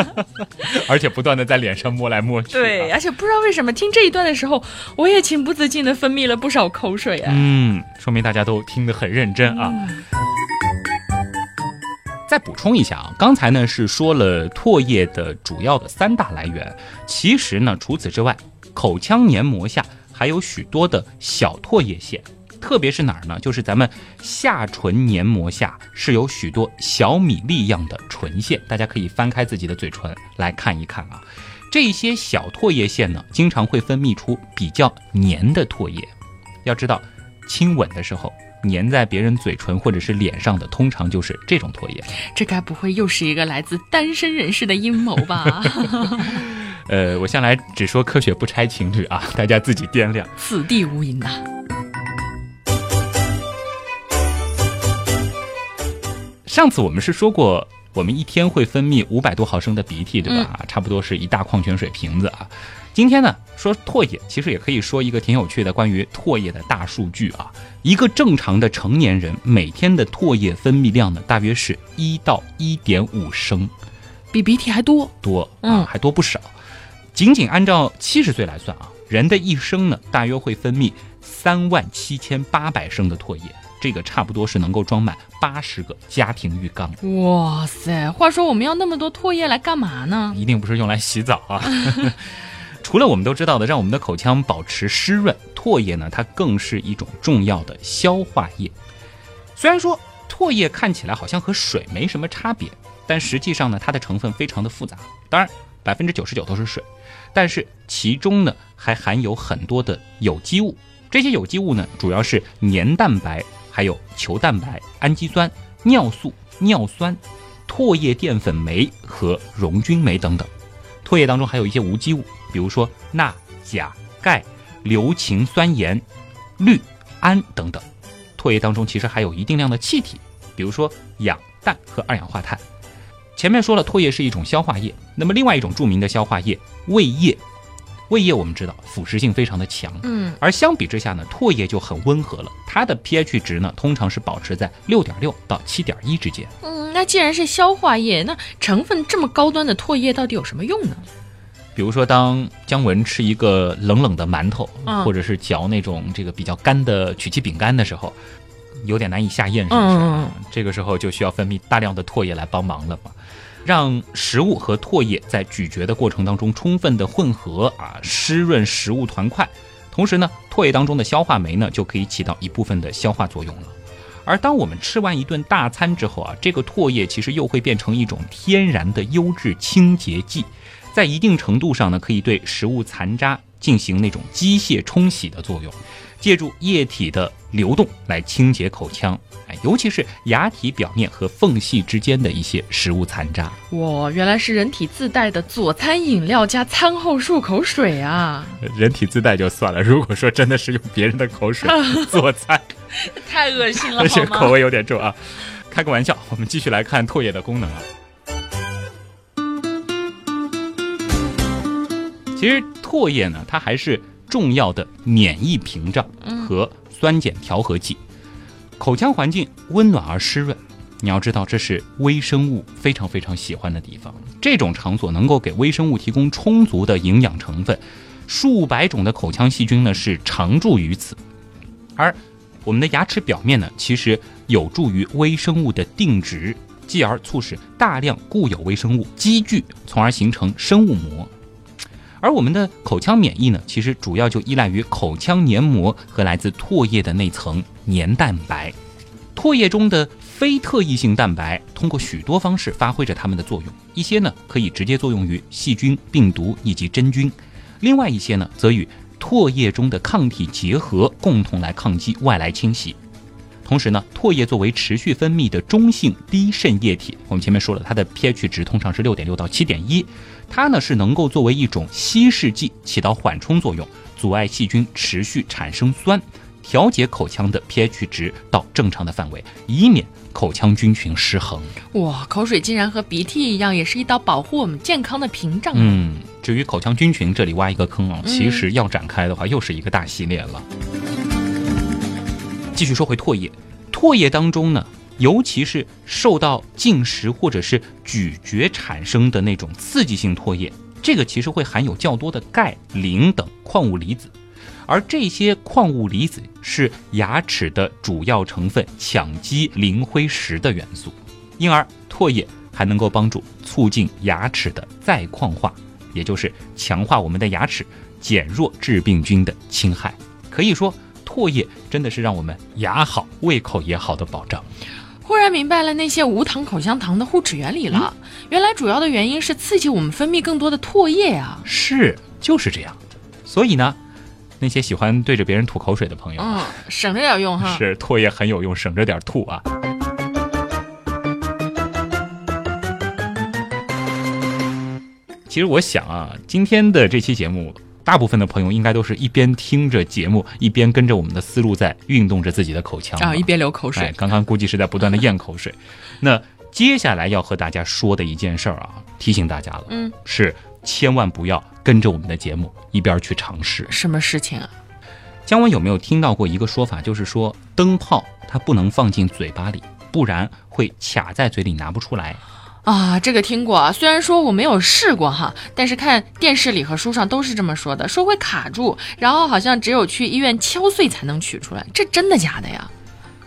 而且不断的在脸上摸来摸去。对，而且不知道为什么听这一段的时候，我也情不自禁的分泌了不少口水啊。嗯，说明大家都听得很认真啊。再补充一下啊，刚才呢是说了唾液的主要的三大来源，其实呢除此之外，口腔黏膜下还有许多的小唾液腺，特别是哪儿呢？就是咱们下唇黏膜下是有许多小米粒样的唇腺，大家可以翻开自己的嘴唇来看一看啊，这些小唾液腺呢，经常会分泌出比较黏的唾液，要知道，亲吻的时候。粘在别人嘴唇或者是脸上的，通常就是这种唾液。这该不会又是一个来自单身人士的阴谋吧？呃，我向来只说科学不拆情侣啊，大家自己掂量。此地无银呐。上次我们是说过，我们一天会分泌五百多毫升的鼻涕，对吧？差不多是一大矿泉水瓶子啊。今天呢，说唾液，其实也可以说一个挺有趣的关于唾液的大数据啊。一个正常的成年人每天的唾液分泌量呢，大约是一到一点五升，比鼻涕还多多啊，还多不少。仅仅按照七十岁来算啊，人的一生呢，大约会分泌三万七千八百升的唾液，这个差不多是能够装满八十个家庭浴缸。哇塞！话说我们要那么多唾液来干嘛呢？一定不是用来洗澡啊。除了我们都知道的让我们的口腔保持湿润，唾液呢，它更是一种重要的消化液。虽然说唾液看起来好像和水没什么差别，但实际上呢，它的成分非常的复杂。当然，百分之九十九都是水，但是其中呢还含有很多的有机物。这些有机物呢，主要是黏蛋白、还有球蛋白、氨基酸、尿素、尿酸、唾液淀粉酶和溶菌酶等等。唾液当中还有一些无机物。比如说钠、钾、钙、硫氰酸盐、氯胺等等。唾液当中其实还有一定量的气体，比如说氧、氮和二氧化碳。前面说了，唾液是一种消化液，那么另外一种著名的消化液胃液，胃液我们知道腐蚀性非常的强，嗯，而相比之下呢，唾液就很温和了，它的 pH 值呢通常是保持在六点六到七点一之间。嗯，那既然是消化液，那成分这么高端的唾液到底有什么用呢？比如说，当姜文吃一个冷冷的馒头，嗯或者是嚼那种这个比较干的曲奇饼干的时候，有点难以下咽，是不是？这个时候就需要分泌大量的唾液来帮忙了嘛，让食物和唾液在咀嚼的过程当中充分的混合啊，湿润食物团块。同时呢，唾液当中的消化酶呢就可以起到一部分的消化作用了。而当我们吃完一顿大餐之后啊，这个唾液其实又会变成一种天然的优质清洁剂，在一定程度上呢，可以对食物残渣进行那种机械冲洗的作用，借助液体的流动来清洁口腔，哎，尤其是牙体表面和缝隙之间的一些食物残渣。哇，原来是人体自带的佐餐饮料加餐后漱口水啊！人体自带就算了，如果说真的是用别人的口水 做餐，太恶心了，而且？口味有点重啊。开个玩笑，我们继续来看唾液的功能啊。其实唾液呢，它还是重要的免疫屏障和酸碱调和剂。口腔环境温暖而湿润，你要知道这是微生物非常非常喜欢的地方。这种场所能够给微生物提供充足的营养成分，数百种的口腔细菌呢是常驻于此。而我们的牙齿表面呢，其实有助于微生物的定植，继而促使大量固有微生物积聚，从而形成生物膜。而我们的口腔免疫呢，其实主要就依赖于口腔黏膜和来自唾液的那层黏蛋白。唾液中的非特异性蛋白通过许多方式发挥着它们的作用，一些呢可以直接作用于细菌、病毒以及真菌，另外一些呢则与唾液中的抗体结合，共同来抗击外来侵袭。同时呢，唾液作为持续分泌的中性低渗液体，我们前面说了，它的 pH 值通常是六点六到七点一，它呢是能够作为一种稀释剂起到缓冲作用，阻碍细菌持续产生酸，调节口腔的 pH 值到正常的范围，以免口腔菌群失衡。哇，口水竟然和鼻涕一样，也是一道保护我们健康的屏障。嗯，至于口腔菌群，这里挖一个坑啊，嗯其实要展开的话，又是一个大系列了。继续说回唾液，唾液当中呢，尤其是受到进食或者是咀嚼产生的那种刺激性唾液，这个其实会含有较多的钙、磷等矿物离子，而这些矿物离子是牙齿的主要成分羟基磷灰石的元素，因而唾液还能够帮助促进牙齿的再矿化，也就是强化我们的牙齿，减弱致病菌的侵害。可以说，唾液真的是让我们牙好、胃口也好的保障。忽然明白了那些无糖口香糖的护齿原理了，原来主要的原因是刺激我们分泌更多的唾液啊。是，就是这样。所以呢，那些喜欢对着别人吐口水的朋友，嗯，省着点用哈。是唾液很有用，省着点吐啊。其实我想啊，今天的这期节目，大部分的朋友应该都是一边听着节目，一边跟着我们的思路在运动着自己的口腔啊，嘛一边流口哎水，。刚刚估计是在不断的咽口水。那接下来要和大家说的一件事儿啊，提醒大家了，嗯，是千万不要跟着我们的节目一边去尝试。什么事情啊？姜文有没有听到过一个说法，就是说灯泡它不能放进嘴巴里，不然会卡在嘴里拿不出来。啊，这个听过啊，虽然说我没有试过哈，但是看电视里和书上都是这么说的，说会卡住，然后好像只有去医院敲碎才能取出来，这真的假的呀？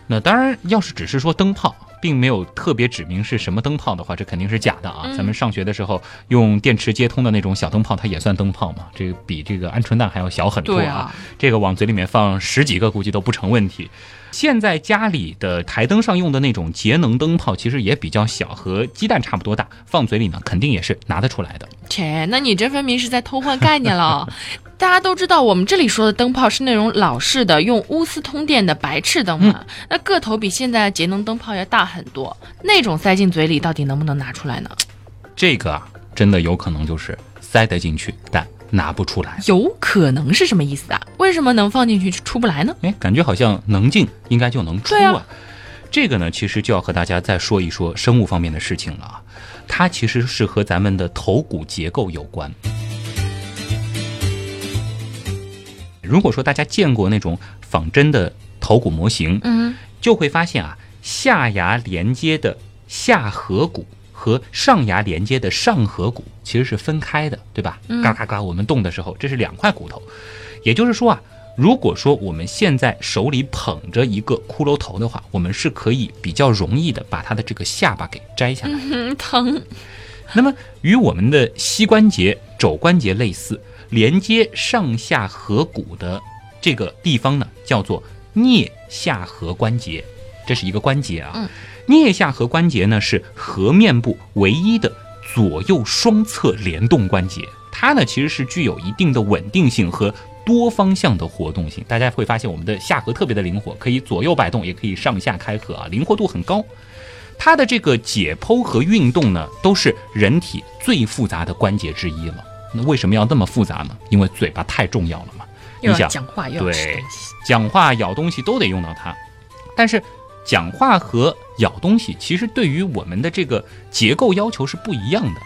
那当然，要是只是说灯泡，并没有特别指明是什么灯泡的话，这肯定是假的啊。嗯咱们上学的时候用电池接通的那种小灯泡，它也算灯泡嘛？这个比这个鹌鹑蛋还要小很多对啊，这个往嘴里面放十几个，估计都不成问题。现在家里的台灯上用的那种节能灯泡，其实也比较小，和鸡蛋差不多大，放嘴里呢，肯定也是拿得出来的。切，那你这分明是在偷换概念了。大家都知道，我们这里说的灯泡是那种老式的用钨丝通电的白炽灯嘛，那个头比现在的节能灯泡要大很多，那种塞进嘴里到底能不能拿出来呢？这个啊，真的有可能就是塞得进去，但拿不出来。有可能是什么意思啊？为什么能放进去出不来呢？哎，感觉好像能进应该就能出啊。这个呢，其实就要和大家再说一说生物方面的事情了啊。它其实是和咱们的头骨结构有关。如果说大家见过那种仿真的头骨模型，嗯，就会发现啊，下牙连接的下颌骨和上牙连接的上颌骨其实是分开的，对吧？嗯嘎嘎嘎，我们动的时候，这是两块骨头。也就是说啊，如果说我们现在手里捧着一个骷髅头的话，我们是可以比较容易的把它的这个下巴给摘下来。嗯，疼。那么与我们的膝关节、肘关节类似，连接上下颌骨的这个地方呢，叫做颞下颌关节，这是一个关节啊。嗯颞下颌关节呢是颌面部唯一的左右双侧联动关节，它呢其实是具有一定的稳定性和多方向的活动性。大家会发现我们的下颌特别的灵活，可以左右摆动，也可以上下开合啊，灵活度很高。它的这个解剖和运动呢，都是人体最复杂的关节之一了。那为什么要那么复杂呢？因为嘴巴太重要了嘛。要你想，讲话，要对。讲话、咬东西都得用到它。但是讲话和咬东西，其实对于我们的这个结构要求是不一样的。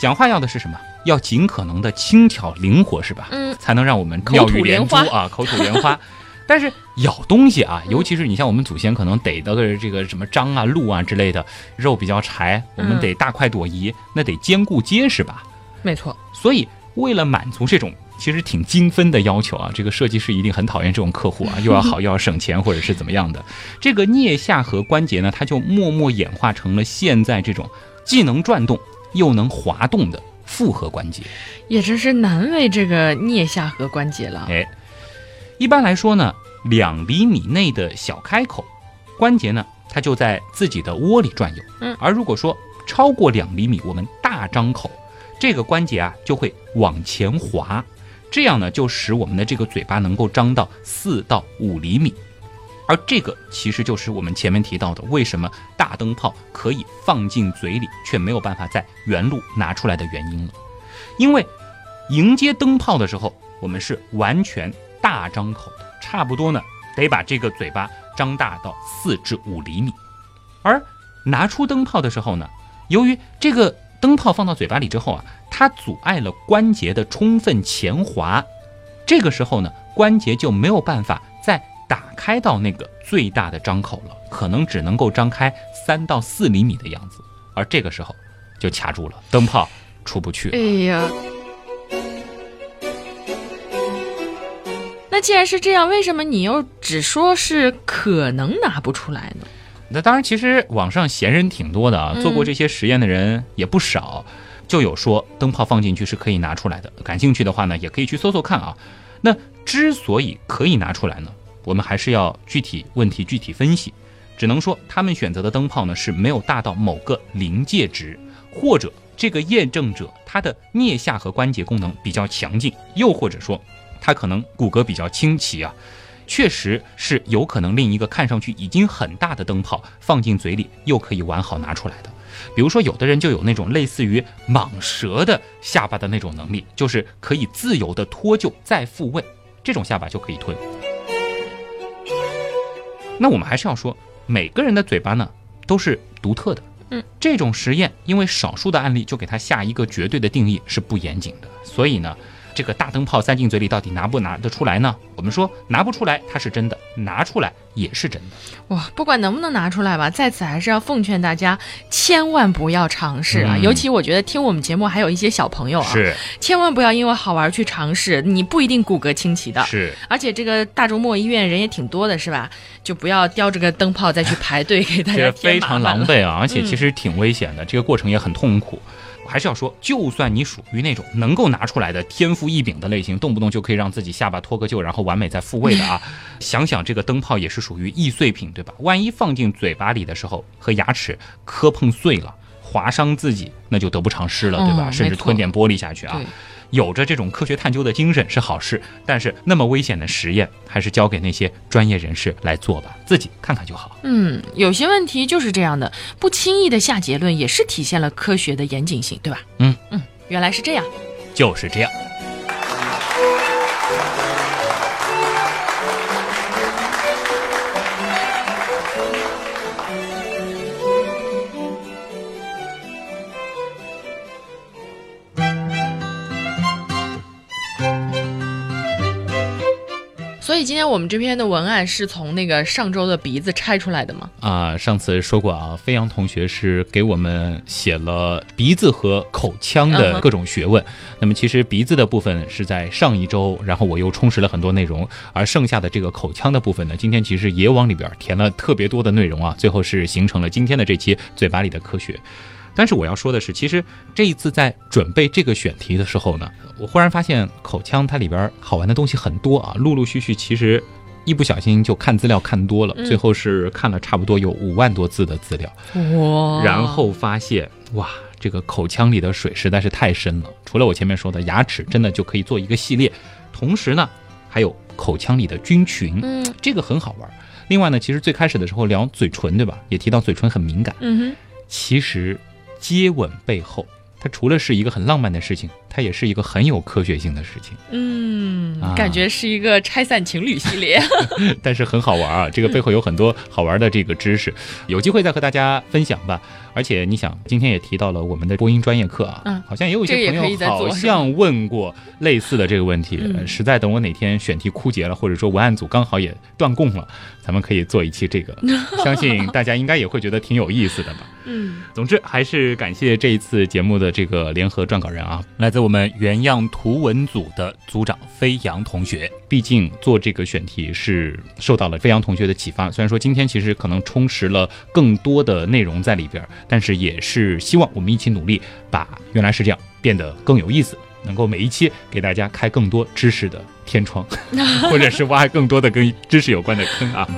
讲话要的是什么？要尽可能的轻巧灵活，是吧？嗯，才能让我们妙语连珠啊，口吐莲花。但是咬东西啊，尤其是你像我们祖先可能逮到的这个什么獐啊、鹿啊之类的，肉比较柴，我们嗯得大快朵颐，那得坚固结实吧。没错。所以为了满足这种其实挺精分的要求啊，这个设计师一定很讨厌这种客户啊，又要好又要省钱或者是怎么样的。这个颞下颌关节呢，它就默默演化成了现在这种既能转动又能滑动的复合关节。也真是难为这个颞下颌关节了。哎，一般来说呢，两厘米内的小开口关节呢，它就在自己的窝里转悠。嗯而如果说超过两厘米，我们大张口，这个关节啊就会往前滑，这样呢就使我们的这个嘴巴能够张到四到五厘米。而这个其实就是我们前面提到的，为什么大灯泡可以放进嘴里，却没有办法在原路拿出来的原因了。因为迎接灯泡的时候，我们是完全大张口的，差不多呢得把这个嘴巴张大到四至五厘米。而拿出灯泡的时候呢，由于这个灯泡放到嘴巴里之后啊，它阻碍了关节的充分前滑，这个时候呢，关节就没有办法再打开到那个最大的张口了，可能只能够张开三到四厘米的样子，而这个时候就卡住了，灯泡出不去。哎呀，那既然是这样，为什么你又只说是可能拿不出来呢？那当然，其实网上闲人挺多的啊，嗯做过这些实验的人也不少，就有说灯泡放进去是可以拿出来的。感兴趣的话呢，也可以去搜搜看啊。那之所以可以拿出来呢，我们还是要具体问题具体分析。只能说他们选择的灯泡呢是没有大到某个临界值，或者这个验证者他的颞下颌关节功能比较强劲，又或者说他可能骨骼比较清奇啊。确实是有可能令一个看上去已经很大的灯泡放进嘴里，又可以完好拿出来的。比如说，有的人就有那种类似于蟒蛇的下巴的那种能力，就是可以自由的脱臼再复位，这种下巴就可以吞。那我们还是要说，每个人的嘴巴呢都是独特的。嗯，这种实验因为少数的案例就给它下一个绝对的定义是不严谨的，所以呢。这个大灯泡塞进嘴里到底拿不拿得出来呢？我们说拿不出来，它是真的；拿出来也是真的。哇，不管能不能拿出来吧，在此还是要奉劝大家，千万不要尝试啊！嗯尤其我觉得听我们节目还有一些小朋友啊，是千万不要因为好玩去尝试，你不一定骨骼清奇的。是，而且这个大周末医院人也挺多的，是吧？就不要叼着个灯泡再去排队给大家非常。狼狈啊，而且其实挺危险的，这个过程也很痛苦。我还是要说，就算你属于那种能够拿出来的天赋异禀的类型，动不动就可以让自己下巴脱个臼，然后完美再复位的啊，想想这个灯泡也是属于易碎品，对吧？万一放进嘴巴里的时候和牙齿磕碰碎了，划伤自己，那就得不偿失了，对吧？嗯甚至吞点玻璃下去啊。有着这种科学探究的精神是好事，但是那么危险的实验，还是交给那些专业人士来做吧，自己看看就好。嗯，有些问题就是这样的，不轻易的下结论，也是体现了科学的严谨性，对吧？嗯嗯，原来是这样。就是这样。以今天我们这篇的文案是从那个上周的鼻子拆出来的吗？啊，上次说过啊，飞扬同学是给我们写了鼻子和口腔的各种学问。那么其实鼻子的部分是在上一周，然后我又充实了很多内容，而剩下的这个口腔的部分呢，今天其实也往里边填了特别多的内容啊，最后是形成了今天的这期嘴巴里的科学。但是我要说的是，其实这一次在准备这个选题的时候呢，我忽然发现口腔它里边好玩的东西很多啊，陆陆续续其实一不小心就看资料看多了，最后是看了差不多有五万多字的资料，哇！然后发现哇，这个口腔里的水实在是太深了。除了我前面说的牙齿，真的就可以做一个系列，同时呢，还有口腔里的菌群，嗯，这个很好玩。另外呢，其实最开始的时候聊嘴唇，对吧？也提到嘴唇很敏感，嗯哼，其实。接吻背后，它除了是一个很浪漫的事情，它也是一个很有科学性的事情。嗯，感觉是一个拆散情侣系列，但是很好玩啊！这个背后有很多好玩的这个知识，有机会再和大家分享吧。而且你想，今天也提到了我们的播音专业课啊，嗯，好像也有一些朋友好像问过类似的这个问题。实在等我哪天选题枯竭了，或者说文案组刚好也断供了，咱们可以做一期这个，相信大家应该也会觉得挺有意思的吧。嗯，总之还是感谢这一次节目的这个联合撰稿人啊，来自我们原样图文组的组长飞扬同学。毕竟做这个选题是受到了飞扬同学的启发，虽然说今天其实可能充实了更多的内容在里边。但是也是希望我们一起努力，把原来是这样变得更有意思，能够每一期给大家开更多知识的天窗，或者是挖更多的跟知识有关的坑啊。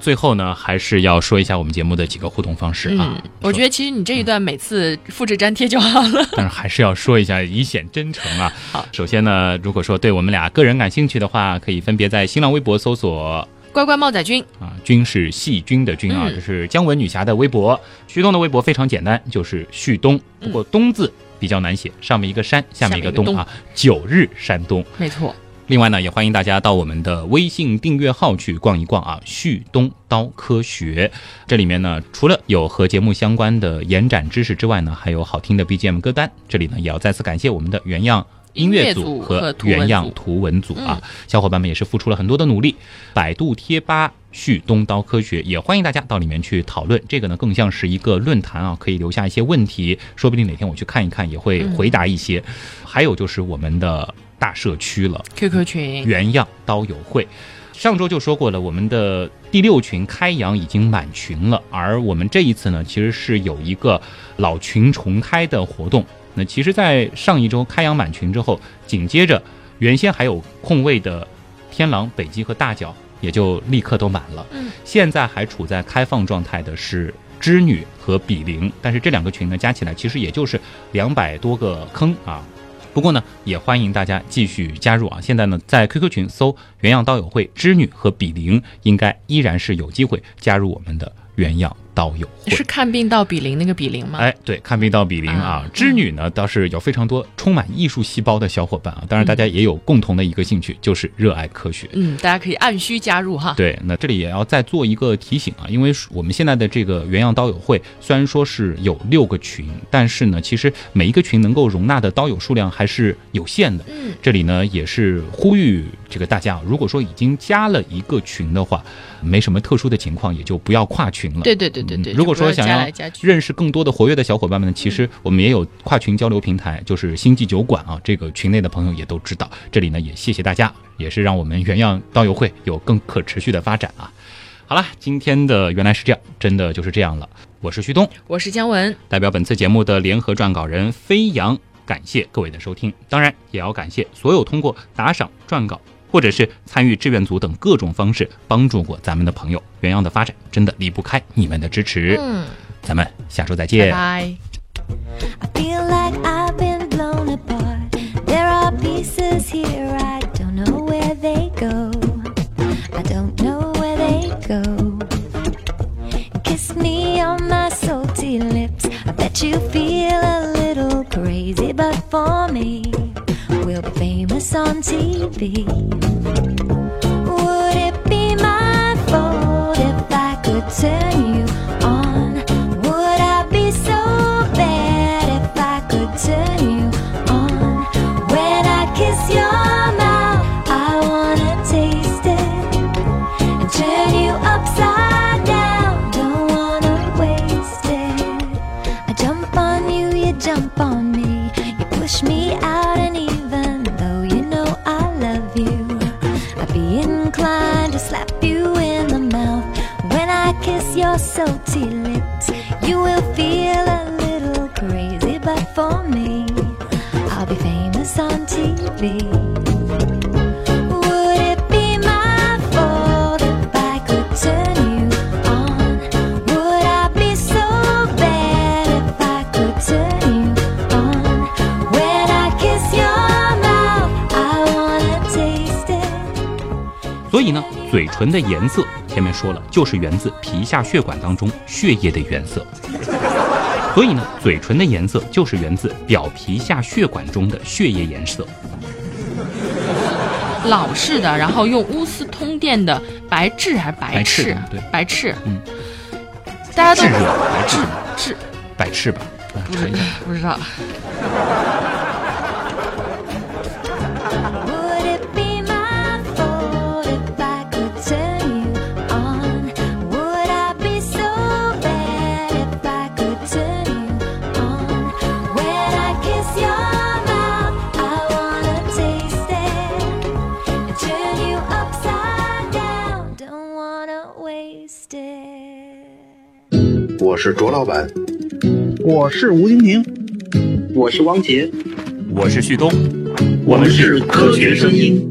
最后呢，还是要说一下我们节目的几个互动方式啊。我觉得其实你这一段每次复制粘贴就好了，但是还是要说一下，以显真诚啊。好，首先呢，如果说对我们俩个人感兴趣的话，可以分别在新浪微博搜索。乖乖猫仔君啊，君是细菌的君啊，这是姜文女侠的微博。旭东的微博非常简单，就是旭东，不过东字比较难写，上面一个山，下面一个东啊，九日山东，没错。另外呢，也欢迎大家到我们的微信订阅号去逛一逛啊，旭东刀科学。这里面呢，除了有和节目相关的延展知识之外呢，还有好听的 BGM 歌单。这里呢，也要再次感谢我们的原样。音乐组和原样图文组啊，小伙伴们也是付出了很多的努力。百度贴吧旭东刀科学也欢迎大家到里面去讨论，这个呢更像是一个论坛啊，可以留下一些问题，说不定哪天我去看一看也会回答一些。还有就是我们的大社区了，QQ 群原样刀友会，上周就说过了，我们的第六群开阳已经满群了，而我们这一次呢，其实是有一个老群重开的活动。那其实，在上一周开阳满群之后，紧接着原先还有空位的天狼、北极和大角也就立刻都满了。嗯，现在还处在开放状态的是织女和比邻，但是这两个群呢加起来其实也就是两百多个坑啊。不过呢，也欢迎大家继续加入啊。现在呢，在 QQ 群搜“原样刀友会”织女和比邻，应该依然是有机会加入我们的原样。刀友是看病到比邻那个比邻吗？哎，对，看病到比邻啊。织女呢倒是有非常多充满艺术细胞的小伙伴啊。当然，大家也有共同的一个兴趣，就是热爱科学。嗯，大家可以按需加入哈。对，那这里也要再做一个提醒啊，因为我们现在的这个原样刀友会虽然说是有六个群，但是呢，其实每一个群能够容纳的刀友数量还是有限的。嗯，这里呢也是呼吁这个大家，如果说已经加了一个群的话，没什么特殊的情况，也就不要跨群了。对对对。对对，如果说想要认识更多的活跃的小伙伴们呢，其实我们也有跨群交流平台，就是星际酒馆啊。这个群内的朋友也都知道。这里呢，也谢谢大家，也是让我们原样刀友会有更可持续的发展啊。好了，今天的原来是这样，真的就是这样了。我是旭东，我是姜文，代表本次节目的联合撰稿人飞扬，感谢各位的收听，当然也要感谢所有通过打赏撰稿。或者是参与志愿组等各种方式帮助过咱们的朋友，原样的发展真的离不开你们的支持。嗯，咱们下周再见。拜拜。we'll famous on TV. Would it be my fault if I could turn you 所以呢，嘴唇的颜色，前面说了，就是源自皮下血管当中血液的原色。所以呢，嘴唇的颜色就是源自表皮下血管中的血液颜色。老式的，然后用钨丝通电的白炽还是白白炽炽？对白炽。嗯，大家都炙热白炽炽白炽吧，啊不知尝一下。不知道。是卓老板，我是吴京平，我是汪杰，我是旭东，我们是科学声音。